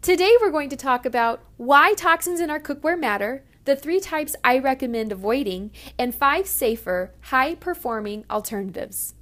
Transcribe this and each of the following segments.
Today, we're going to talk about why toxins in our cookware matter, the three types I recommend avoiding, and five safer, high performing alternatives.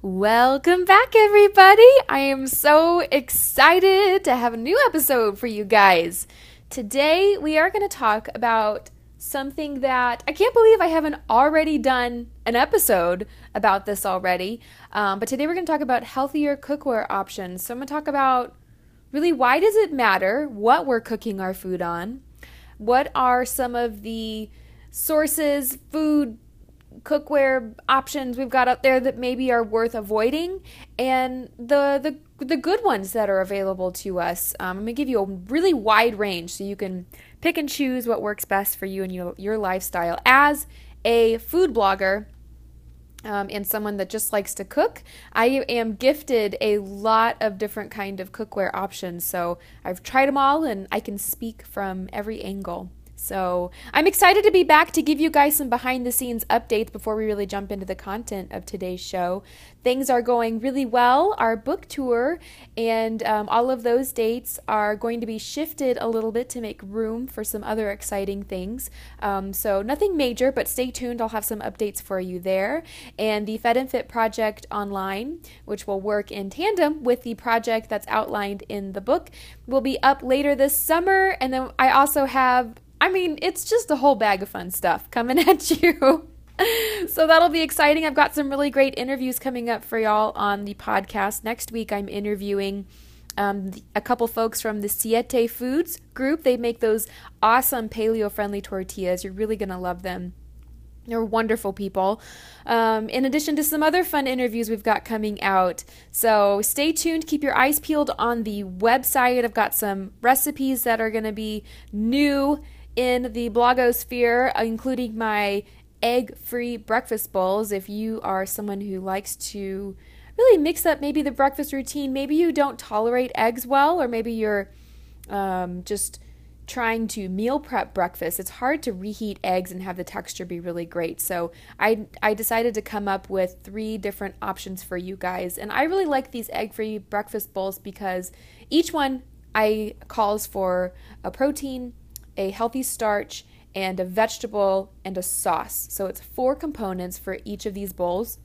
Welcome back, everybody. I am so excited to have a new episode for you guys. Today, we are going to talk about something that I can't believe I haven't already done an episode about this already. Um, but today, we're going to talk about healthier cookware options. So, I'm going to talk about really why does it matter what we're cooking our food on? What are some of the sources, food cookware options we've got out there that maybe are worth avoiding and the the the good ones that are available to us. Um, I'm gonna give you a really wide range so you can pick and choose what works best for you and your your lifestyle. As a food blogger, um, and someone that just likes to cook i am gifted a lot of different kind of cookware options so i've tried them all and i can speak from every angle so I'm excited to be back to give you guys some behind the scenes updates before we really jump into the content of today's show. Things are going really well. Our book tour and um, all of those dates are going to be shifted a little bit to make room for some other exciting things. Um, so nothing major, but stay tuned. I'll have some updates for you there. And the Fed and Fit project online, which will work in tandem with the project that's outlined in the book, will be up later this summer. And then I also have I mean, it's just a whole bag of fun stuff coming at you. so that'll be exciting. I've got some really great interviews coming up for y'all on the podcast. Next week, I'm interviewing um, a couple folks from the Siete Foods group. They make those awesome paleo friendly tortillas. You're really going to love them. They're wonderful people. Um, in addition to some other fun interviews we've got coming out. So stay tuned. Keep your eyes peeled on the website. I've got some recipes that are going to be new in the blogosphere, including my egg free breakfast bowls. If you are someone who likes to really mix up maybe the breakfast routine, maybe you don't tolerate eggs well, or maybe you're um, just trying to meal prep breakfast, it's hard to reheat eggs and have the texture be really great. So I I decided to come up with three different options for you guys. And I really like these egg-free breakfast bowls because each one I calls for a protein, a healthy starch, and a vegetable and a sauce. So it's four components for each of these bowls.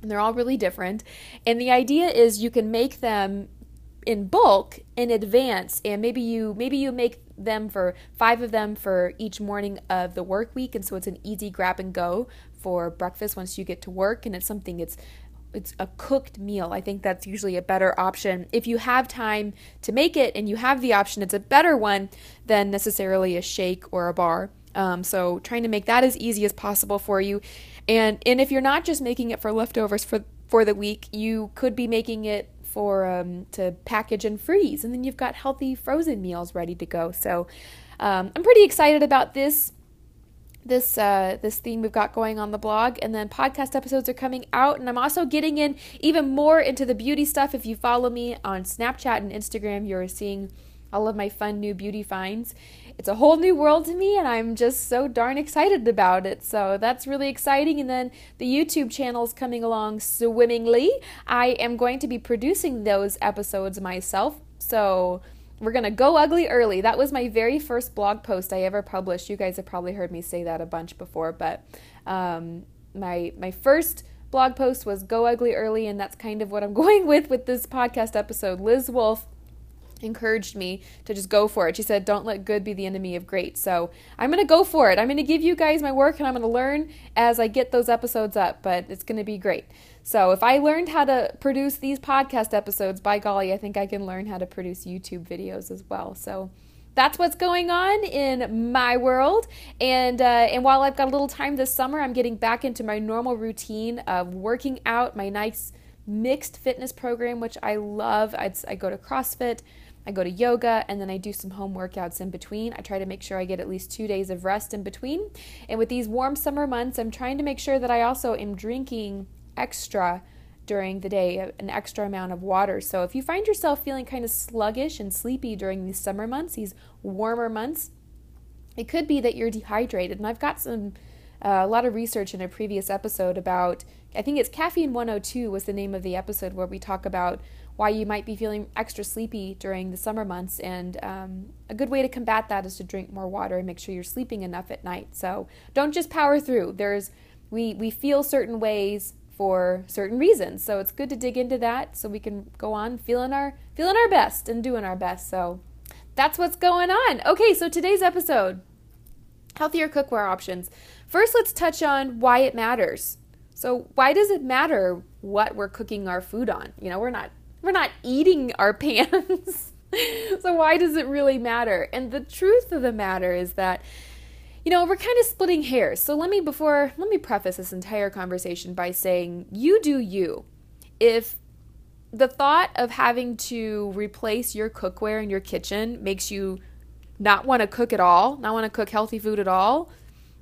And they're all really different. And the idea is you can make them in bulk in advance and maybe you maybe you make them for five of them for each morning of the work week and so it's an easy grab and go for breakfast once you get to work and it's something it's it's a cooked meal. I think that's usually a better option. If you have time to make it and you have the option, it's a better one than necessarily a shake or a bar. Um, so trying to make that as easy as possible for you. And and if you're not just making it for leftovers for for the week, you could be making it for um, to package and freeze, and then you've got healthy frozen meals ready to go. So um, I'm pretty excited about this this uh, this theme we've got going on the blog and then podcast episodes are coming out and i'm also getting in even more into the beauty stuff. If you follow me on snapchat and instagram you're seeing all of my fun new beauty finds. It's a whole new world to me and i'm just so darn excited about it. So that's really exciting. And then the youtube channel is coming along swimmingly. I am going to be producing those episodes myself. So we're going to go ugly early. That was my very first blog post I ever published. You guys have probably heard me say that a bunch before, but um, my my first blog post was go ugly early and that's kind of what I'm going with with this podcast episode. Liz Wolfe encouraged me to just go for it. She said, Don't let good be the enemy of great. So I'm going to go for it. I'm going to give you guys my work and I'm going to learn as I get those episodes up, but it's going to be great. So if I learned how to produce these podcast episodes, by golly, I think I can learn how to produce YouTube videos as well. So that's what's going on in my world. And uh, and while I've got a little time this summer, I'm getting back into my normal routine of working out, my nice mixed fitness program, which I love. I'd, I go to CrossFit. I go to yoga and then I do some home workouts in between. I try to make sure I get at least two days of rest in between. And with these warm summer months, I'm trying to make sure that I also am drinking extra during the day, an extra amount of water. So if you find yourself feeling kind of sluggish and sleepy during these summer months, these warmer months, It could be that you're dehydrated. And I've got some uh, a lot of research in a previous episode about I think it's caffeine 102 was the name of the episode where we talk about why you might be feeling extra sleepy during the summer months. And um, a good way to combat that is to drink more water and make sure you're sleeping enough at night. So don't just power through. There's we we feel certain ways for certain reasons. So it's good to dig into that so we can go on feeling our feeling our best and doing our best. So that's what's going on. Okay, so today's episode healthier cookware options. First, let's touch on why it matters. So, why does it matter what we're cooking our food on? You know, we're not we're not eating our pans. so why does it really matter? And the truth of the matter is that you know, we're kind of splitting hairs. So let me before let me preface this entire conversation by saying you do you. If the thought of having to replace your cookware in your kitchen makes you not want to cook at all, not want to cook healthy food at all,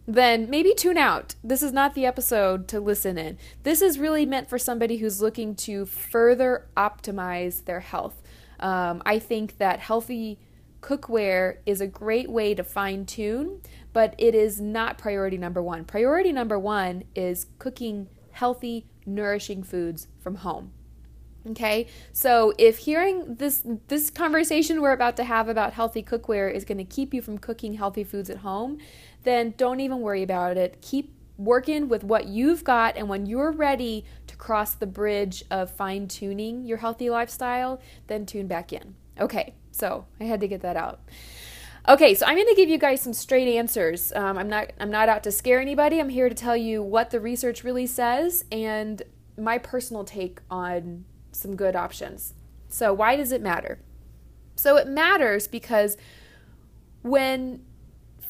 then maybe tune out. This is not the episode to listen in. This is really meant for somebody who's looking to further optimize their health. Um, I think that healthy cookware is a great way to fine tune, but it is not priority number one. Priority number one is cooking healthy, nourishing foods from home. Okay, so if hearing this this conversation we're about to have about healthy cookware is going to keep you from cooking healthy foods at home, then don't even worry about it. Keep working with what you've got, and when you're ready to cross the bridge of fine tuning your healthy lifestyle, then tune back in. Okay, so I had to get that out. Okay, so I'm going to give you guys some straight answers. Um, I'm not I'm not out to scare anybody. I'm here to tell you what the research really says and my personal take on some good options. So why does it matter? So it matters because when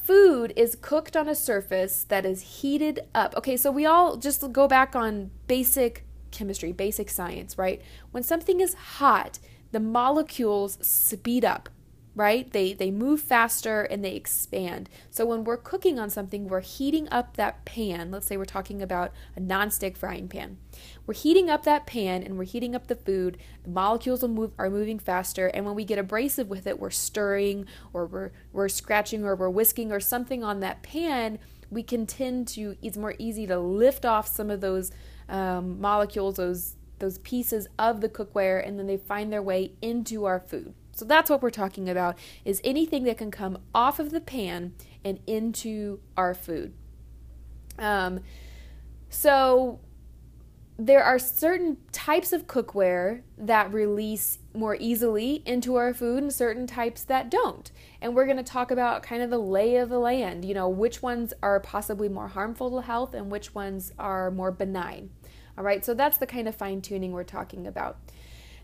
food is cooked on a surface that is heated up. Okay, so we all just go back on basic chemistry, basic science, right? When something is hot, the molecules speed up right? They they move faster and they expand. So when we're cooking on something, we're heating up that pan. Let's say we're talking about a nonstick frying pan. We're heating up that pan and we're heating up the food. The molecules move, are moving faster, and when we get abrasive with it, we're stirring or we're we're scratching or we're whisking or something on that pan. We can tend to. It's more easy to lift off some of those um, molecules, those those pieces of the cookware, and then they find their way into our food. So that's what we're talking about is anything that can come off of the pan and into our food. Um, so there are certain types of cookware that release more easily into our food and certain types that don't. And we're going to talk about kind of the lay of the land, you know, which ones are possibly more harmful to health and which ones are more benign. All right, so that's the kind of fine tuning we're talking about.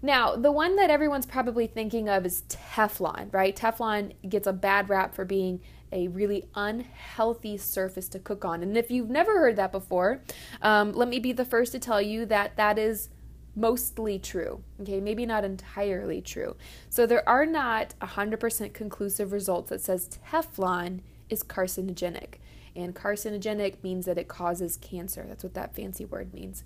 Now, the one that everyone's probably thinking of is Teflon, right? Teflon gets a bad rap for being a really unhealthy surface to cook on. And if you've never heard that before, um, let me be the first to tell you that that is mostly true. Okay, maybe not entirely true. So there are not 100% conclusive results that says Teflon is carcinogenic. And carcinogenic means that it causes cancer. That's what that fancy word means.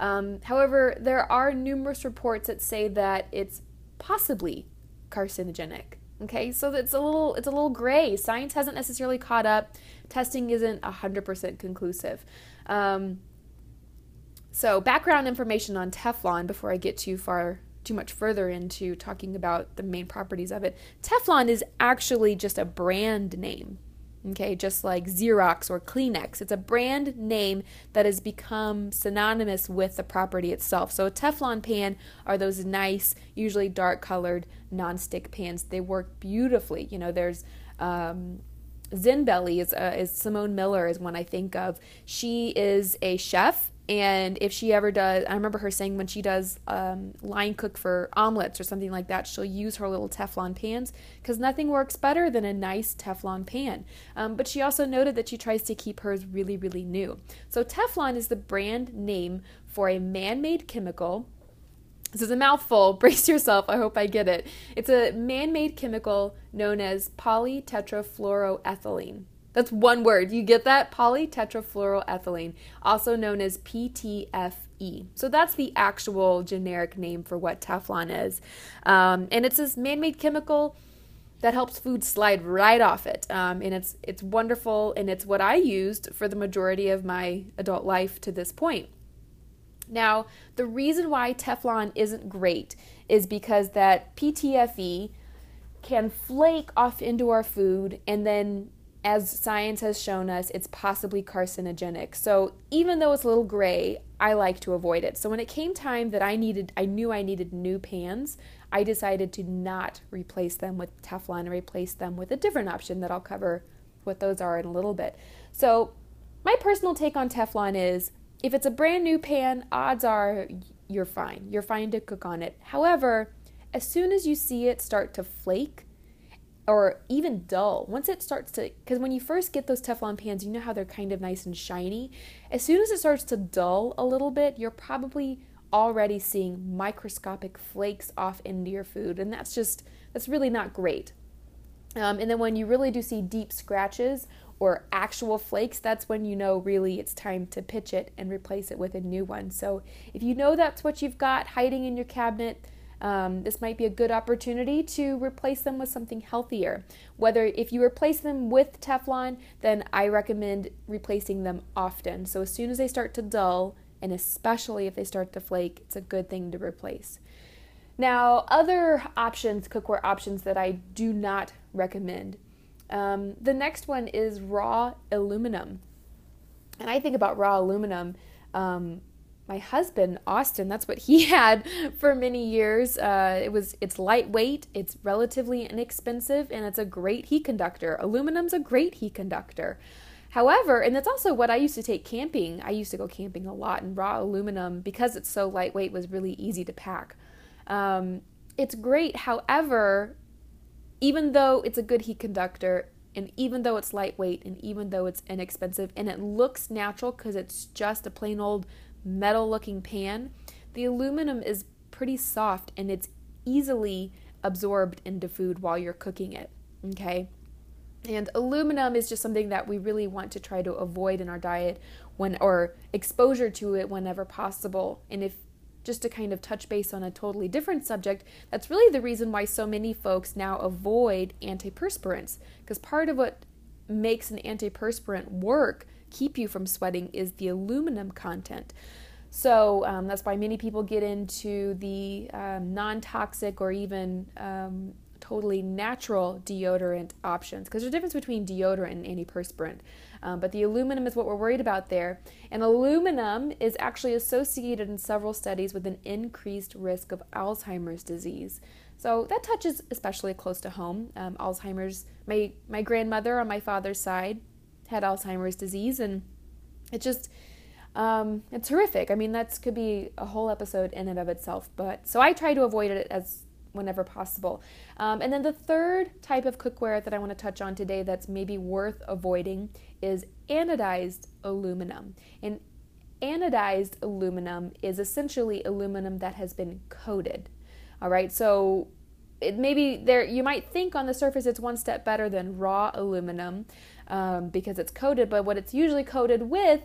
Um, however, there are numerous reports that say that it's possibly carcinogenic. Okay, so it's a little it's a little gray. Science hasn't necessarily caught up. Testing isn't hundred percent conclusive. Um, so background information on Teflon before I get too far too much further into talking about the main properties of it. Teflon is actually just a brand name Okay, just like Xerox or Kleenex. It's a brand name that has become synonymous with the property itself. So, a Teflon pan are those nice, usually dark colored non-stick pans. They work beautifully. You know, there's um, Zen Belly is, uh, is Simone Miller is one I think of. She is a chef and if she ever does, I remember her saying when she does um, line cook for omelets or something like that, she'll use her little Teflon pans because nothing works better than a nice Teflon pan. Um, but she also noted that she tries to keep hers really, really new. So Teflon is the brand name for a man made chemical. This is a mouthful. Brace yourself. I hope I get it. It's a man made chemical known as polytetrafluoroethylene. That's one word. You get that? Polytetrafluoroethylene, also known as PTFE. So that's the actual generic name for what Teflon is. Um, and it's this man made chemical. that helps food slide right off it. Um, and it's it's wonderful, and it's what I used for the majority of my adult life to this point. Now, the reason why Teflon isn't great is because that PTFE can flake off into our food and then as science has shown us, it's possibly carcinogenic. So even though it's a little gray, I like to avoid it. So when it came time that I needed, I knew I needed new pans, I decided to not replace them with Teflon and replace them with a different option that I'll cover what those are in a little bit. So my personal take on Teflon is if it's a brand new pan, odds are you're fine. You're fine to cook on it. However, as soon as you see it start to flake, or even dull. Once it starts to, because when you first get those Teflon pans, you know how they're kind of nice and shiny. As soon as it starts to dull a little bit, you're probably already seeing microscopic flakes off into your food, and that's just, that's really not great. Um, and then when you really do see deep scratches or actual flakes, that's when you know really it's time to pitch it and replace it with a new one. So if you know that's what you've got hiding in your cabinet, um, this might be a good opportunity to replace them with something healthier. Whether if you replace them with Teflon, then I recommend replacing them often. So as soon as they start to dull, and especially if they start to flake, it's a good thing to replace. Now, other options, cookware options that I do not recommend. Um, the next one is raw aluminum. And I think about raw aluminum. Um, my husband Austin, that's what he had for many years. Uh, it was it's lightweight, it's relatively inexpensive, and it's a great heat conductor. Aluminum's a great heat conductor. However, and that's also what I used to take camping. I used to go camping a lot, and raw aluminum, because it's so lightweight, was really easy to pack. Um, it's great. However, even though it's a good heat conductor, and even though it's lightweight, and even though it's inexpensive, and it looks natural because it's just a plain old metal looking pan, the aluminum is pretty soft and it's easily absorbed into food while you're cooking it. Okay. And aluminum is just something that we really want to try to avoid in our diet when or exposure to it whenever possible. And if just to kind of touch base on a totally different subject, that's really the reason why so many folks now avoid antiperspirants because part of what makes an antiperspirant work keep you from sweating is the aluminum content. So um, that's why many people get into the um, non toxic or even um, totally natural deodorant options because there's a difference between deodorant and antiperspirant. Um, but the aluminum is what we're worried about there. And aluminum is actually associated in several studies with an increased risk of Alzheimer's disease. So that touches especially close to home. Um, Alzheimer's, my, my grandmother on my father's side had Alzheimer's disease, and it's just um, it's horrific. I mean, that could be a whole episode in and of itself. But so I try to avoid it as whenever possible. Um, and then the third type of cookware that I want to touch on today that's maybe worth avoiding is anodized aluminum. And anodized aluminum is essentially aluminum that has been coated. All right, so it maybe there you might think on the surface it's one step better than raw aluminum um, because it's coated, but what it's usually coated with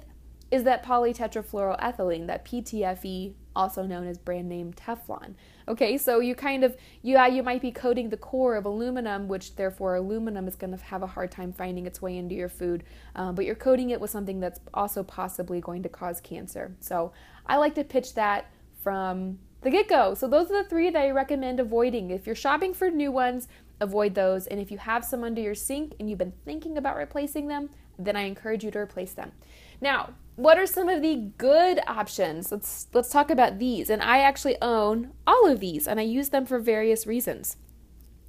is that polytetrafluoroethylene, that PTFE, also known as brand name Teflon. Okay, so you kind of yeah you might be coating the core of aluminum, which therefore aluminum is going to have a hard time finding its way into your food, um, but you're coating it with something that's also possibly going to cause cancer. So I like to pitch that from the get go. So those are the three that I recommend avoiding. If you're shopping for new ones, avoid those. And if you have some under your sink and you've been thinking about replacing them, then I encourage you to replace them. Now, what are some of the good options? Let's let's talk about these. And I actually own all of these and I use them for various reasons.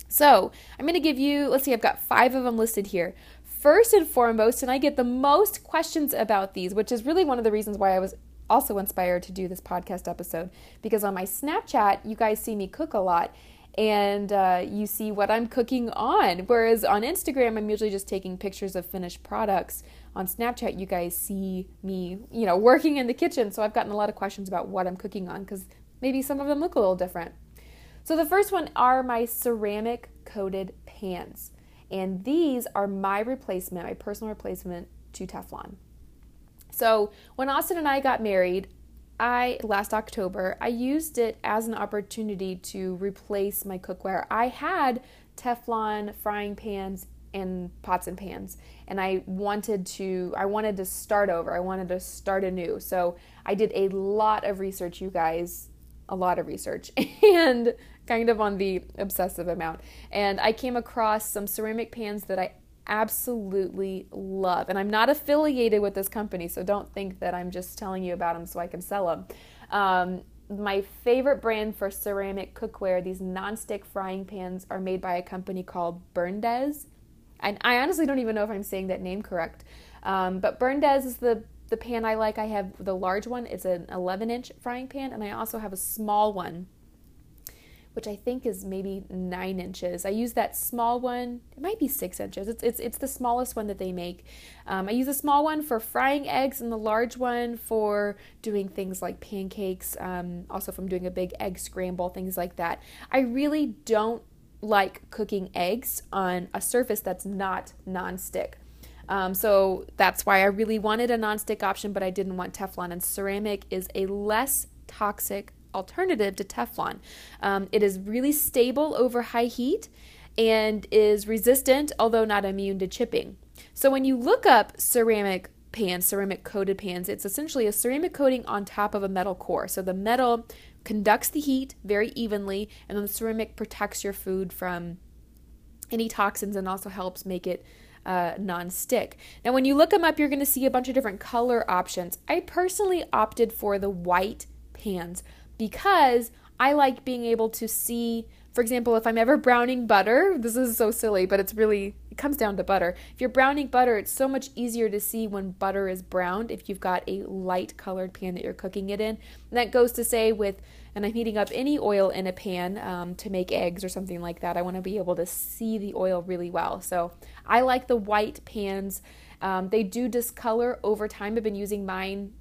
So, I'm going to give you, let's see, I've got 5 of them listed here. First and foremost, and I get the most questions about these, which is really one of the reasons why I was also inspired to do this podcast episode because on my Snapchat, you guys see me cook a lot and uh, you see what I'm cooking on. Whereas on Instagram, I'm usually just taking pictures of finished products. On Snapchat, you guys see me, you know, working in the kitchen. So I've gotten a lot of questions about what I'm cooking on because maybe some of them look a little different. So the first one are my ceramic coated pans. And these are my replacement, my personal replacement to Teflon. So when Austin and I got married, I last October, I used it as an opportunity to replace my cookware. I had Teflon frying pans and pots and pans and I wanted to I wanted to start over. I wanted to start anew. So I did a lot of research, you guys, a lot of research and kind of on the obsessive amount. And I came across some ceramic pans that I absolutely love. And I'm not affiliated with this company, so don't think that I'm just telling you about them so I can sell them. Um, my favorite brand for ceramic cookware, these non-stick frying pans, are made by a company called Berndes. And I honestly don't even know if I'm saying that name correct. Um, but Berndes is the the pan I like. I have the large one. It's an 11 inch frying pan, and I also have a small one, which I think is maybe nine inches. I use that small one. It might be six inches. It's it's it's the smallest one that they make. Um, I use a small one for frying eggs, and the large one for doing things like pancakes. Um, also, from doing a big egg scramble, things like that. I really don't like cooking eggs on a surface that's not non-stick. Um, so that's why I really wanted a non-stick option, but I didn't want Teflon. And ceramic is a less toxic alternative to Teflon. Um, it is really stable over high heat and is resistant, although not immune to chipping. So when you look up ceramic pans, ceramic coated pans, it's essentially a ceramic coating on top of a metal core. So the metal conducts the heat very evenly, and then the ceramic protects your food from any toxins and also helps make it uh, non-stick. Now, when you look them up, you're going to see a bunch of different color options. I personally opted for the white pans because I like being able to see for example, if I'm ever browning butter, this is so silly, but it's really, it comes down to butter. If you're browning butter, it's so much easier to see when butter is browned if you've got a light colored pan that you're cooking it in. And that goes to say with, and I'm heating up any oil in a pan um, to make eggs or something like that, I want to be able to see the oil really well. So I like the white pans. Um, they do discolor over time. I've been using mine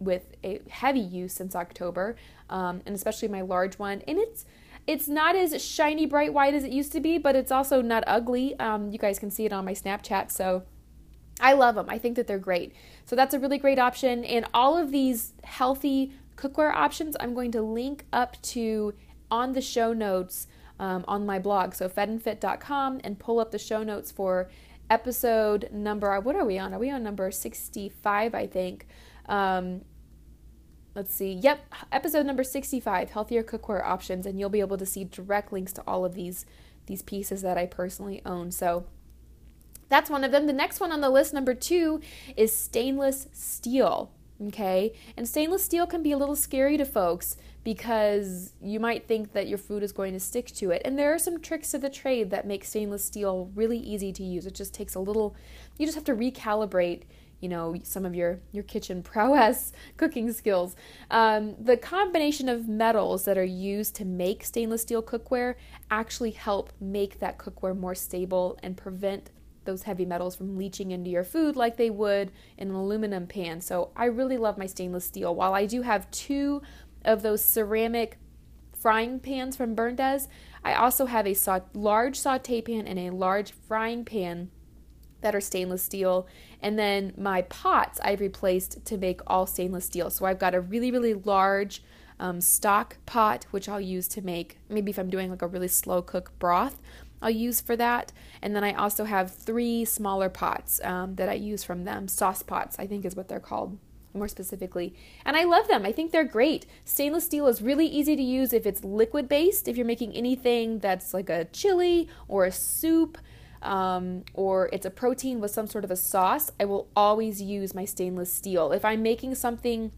with a heavy use since October, um, and especially my large one. And it's, it's not as shiny bright white as it used to be, but it's also not ugly. Um, you guys can see it on my Snapchat. So I love them. I think that they're great. So that's a really great option. And all of these healthy cookware options, I'm going to link up to on the show notes um, on my blog. So fedandfit.com and pull up the show notes for episode number, what are we on? Are we on number 65, I think? Um, let's see. Yep, episode number 65, healthier cookware options and you'll be able to see direct links to all of these these pieces that I personally own. So that's one of them. The next one on the list number 2 is stainless steel. Okay? And stainless steel can be a little scary to folks because you might think that your food is going to stick to it. And there are some tricks to the trade that make stainless steel really easy to use. It just takes a little you just have to recalibrate you know some of your your kitchen prowess cooking skills. Um, the combination of metals that are used to make stainless steel cookware actually help make that cookware more stable and prevent those heavy metals from leaching into your food like they would in an aluminum pan. So i really love my stainless steel. While i do have two of those ceramic frying pans from Berndes i also have a sa- large saute pan and a large frying pan that are stainless steel. And then my pots I've replaced to make all stainless steel. So I've got a really, really large um, stock pot, which I'll use to make, maybe if I'm doing like a really slow cook broth, I'll use for that. And then I also have three smaller pots um, that I use from them. Sauce pots, I think is what they're called more specifically. And I love them. I think they're great. Stainless steel is really easy to use if it's liquid based, if you're making anything that's like a chili or a soup um, or it's a protein with some sort of a sauce, I will always use my stainless steel. If I'm making something,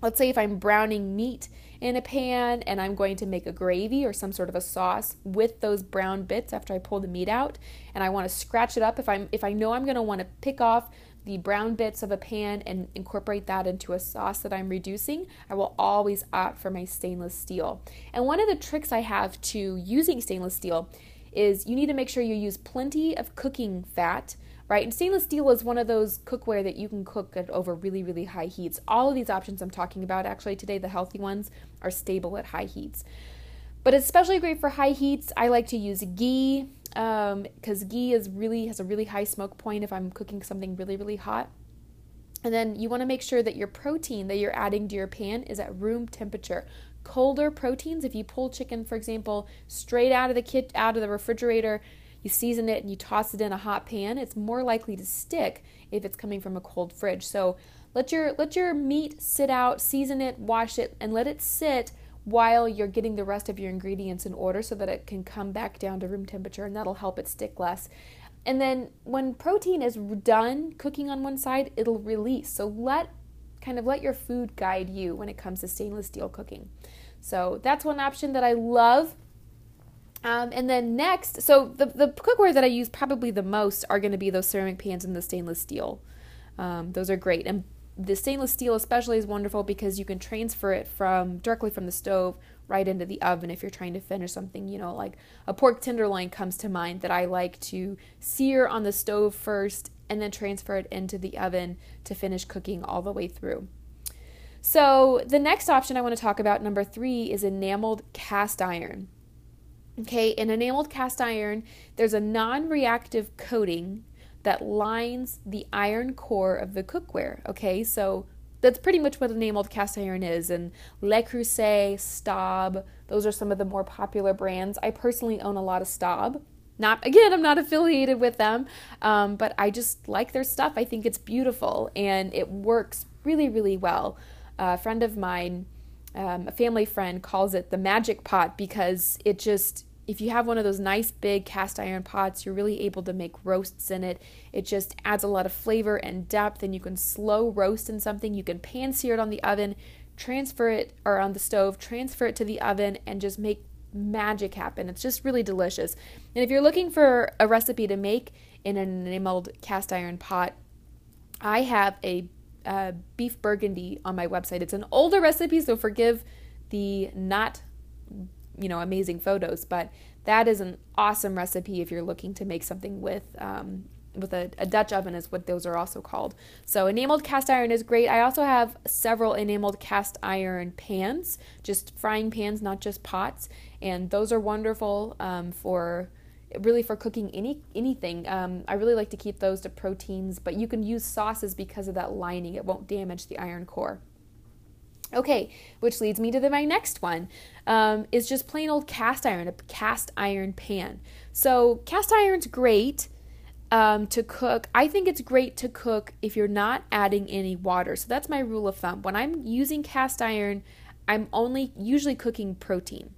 let's say if I'm browning meat in a pan and I'm going to make a gravy or some sort of a sauce with those brown bits after I pull the meat out and I want to scratch it up if I'm if I know I'm going to want to pick off the brown bits of a pan and incorporate that into a sauce that I'm reducing, I will always opt for my stainless steel. And one of the tricks I have to using stainless steel is you need to make sure you use plenty of cooking fat, right? And stainless steel is one of those cookware that you can cook at over really, really high heats. All of these options I'm talking about, actually today, the healthy ones, are stable at high heats. But it's especially great for high heats. I like to use ghee because um, ghee is really has a really high smoke point if I'm cooking something really, really hot. And then you want to make sure that your protein that you're adding to your pan is at room temperature. Colder proteins, if you pull chicken, for example, straight out of the kit out of the refrigerator, you season it and you toss it in a hot pan, it's more likely to stick if it's coming from a cold fridge. So let your let your meat sit out, season it, wash it, and let it sit while you're getting the rest of your ingredients in order so that it can come back down to room temperature and that'll help it stick less. And then when protein is done cooking on one side, it'll release. So let kind of let your food guide you when it comes to stainless steel cooking. So that's one option that I love. Um, and then next, so the, the cookware that I use probably the most are going to be those ceramic pans and the stainless steel. Um, those are great. And the stainless steel especially is wonderful because you can transfer it from directly from the stove right into the oven if you're trying to finish something, you know, like a pork tenderloin comes to mind that I like to sear on the stove first and then transfer it into the oven to finish cooking all the way through. So, the next option I want to talk about, number three, is enameled cast iron. Okay, in enameled cast iron, there's a non reactive coating that lines the iron core of the cookware. Okay, so that's pretty much what enameled cast iron is. And Le Creuset, Staub, those are some of the more popular brands. I personally own a lot of Staub. Not again, I'm not affiliated with them, um, but I just like their stuff. I think it's beautiful and it works really, really well a friend of mine, um, a family friend, calls it the magic pot because it just, if you have one of those nice big cast iron pots, you're really able to make roasts in it. It just adds a lot of flavor and depth, and you can slow roast in something. You can pan sear it on the oven, transfer it, or on the stove, transfer it to the oven, and just make magic happen. It's just really delicious. And if you're looking for a recipe to make in an enameled cast iron pot, I have a uh, beef burgundy on my website. It's an older recipe, so forgive the not, you know, amazing photos, but that is an awesome recipe if you're looking to make something with um, with a, a, Dutch oven is what those are also called. So enameled cast iron is great. I also have several enameled cast iron pans, just frying pans, not just pots, and those are wonderful um, for really for cooking any anything. Um, I really like to keep those to proteins, but you can use sauces because of that lining. It won't damage the iron core. Okay, which leads me to the, my next one um, is just plain old cast iron, a cast iron pan. So cast iron's great um, to cook. I think it's great to cook if you're not adding any water. So that's my rule of thumb. When I'm using cast iron, I'm only usually cooking protein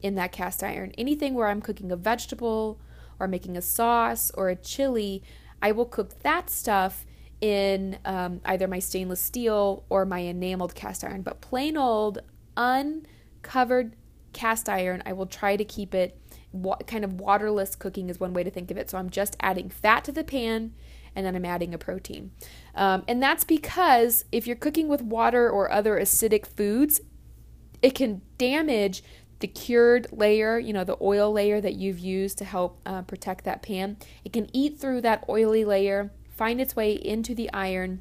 in that cast iron. Anything where I'm cooking a vegetable or making a sauce or a chili, I will cook that stuff in um, either my stainless steel or my enameled cast iron. But plain old, uncovered cast iron, I will try to keep it wa- kind of waterless cooking, is one way to think of it. So I'm just adding fat to the pan and then I'm adding a protein. Um, and that's because if you're cooking with water or other acidic foods, it can damage the cured layer, you know, the oil layer that you've used to help uh, protect that pan, it can eat through that oily layer, find its way into the iron,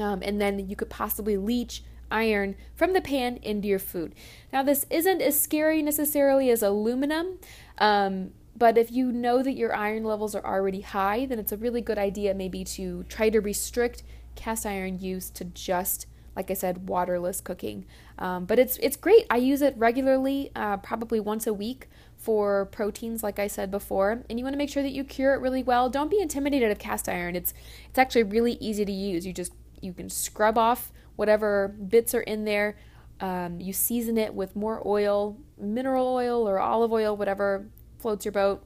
um, and then you could possibly leach iron from the pan into your food. Now, this isn't as scary necessarily as aluminum. Um, but if you know that your iron levels are already high, then it's a really good idea maybe to try to restrict cast iron use to just like I said, waterless cooking. Um, but it's it's great. I use it regularly, uh, probably once a week for proteins, like I said before. And you want to make sure that you cure it really well. Don't be intimidated of cast iron. It's it's actually really easy to use. You just you can scrub off whatever bits are in there. Um, you season it with more oil, mineral oil or olive oil, whatever floats your boat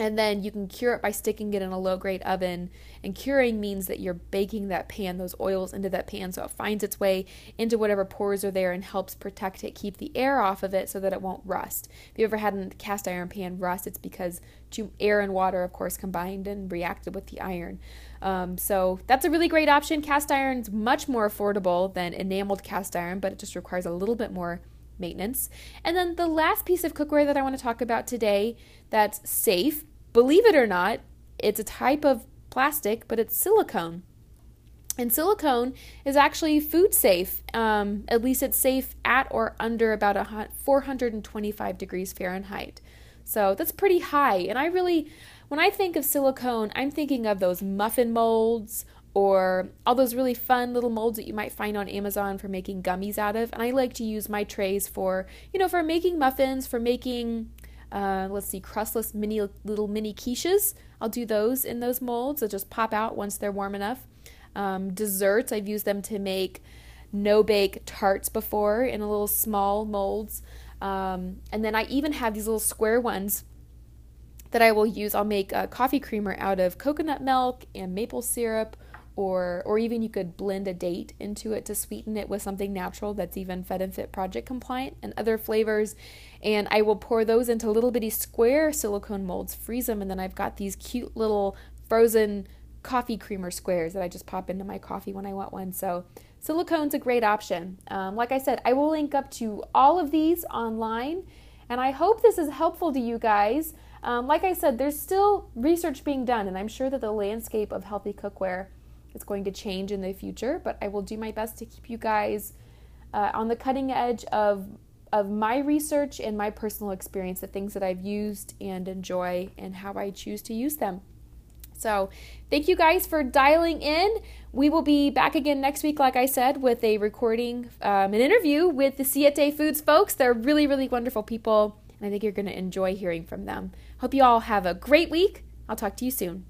and then you can cure it by sticking it in a low grade oven. And curing means that you're baking that pan, those oils into that pan, so it finds its way into whatever pores are there and helps protect it, keep the air off of it so that it won't rust. If you ever had a cast iron pan rust, it's because air and water, of course, combined and reacted with the iron. Um, so that's a really great option. Cast iron's much more affordable than enameled cast iron, but it just requires a little bit more maintenance. And then the last piece of cookware that I want to talk about today that's safe Believe it or not, it's a type of plastic, but it's silicone. And silicone is actually food safe. Um, at least it's safe at or under about a 425 degrees Fahrenheit. So that's pretty high. And I really, when I think of silicone, I'm thinking of those muffin molds or all those really fun little molds that you might find on Amazon for making gummies out of. And I like to use my trays for, you know, for making muffins, for making, uh, let's see, crustless mini little mini quiches. I'll do those in those molds. They'll just pop out once they're warm enough. Um, desserts, I've used them to make no bake tarts before in a little small molds. Um, and then I even have these little square ones that I will use. I'll make a coffee creamer out of coconut milk and maple syrup or or even you could blend a date into it to sweeten it with something natural that's even Fed and Fit project compliant and other flavors. And I will pour those into little bitty square silicone molds, freeze them, and then I've got these cute little frozen coffee creamer squares that I just pop into my coffee when I want one. So silicone's a great option. Um, like I said, I will link up to all of these online, and I hope this is helpful to you guys. Um, like I said, there's still research being done, and I'm sure that the landscape of healthy cookware it's going to change in the future, but I will do my best to keep you guys uh, on the cutting edge of of my research and my personal experience, the things that I've used and enjoy, and how I choose to use them. So, thank you guys for dialing in. We will be back again next week, like I said, with a recording, um, an interview with the Siete Foods folks. They're really, really wonderful people, and I think you're going to enjoy hearing from them. Hope you all have a great week. I'll talk to you soon.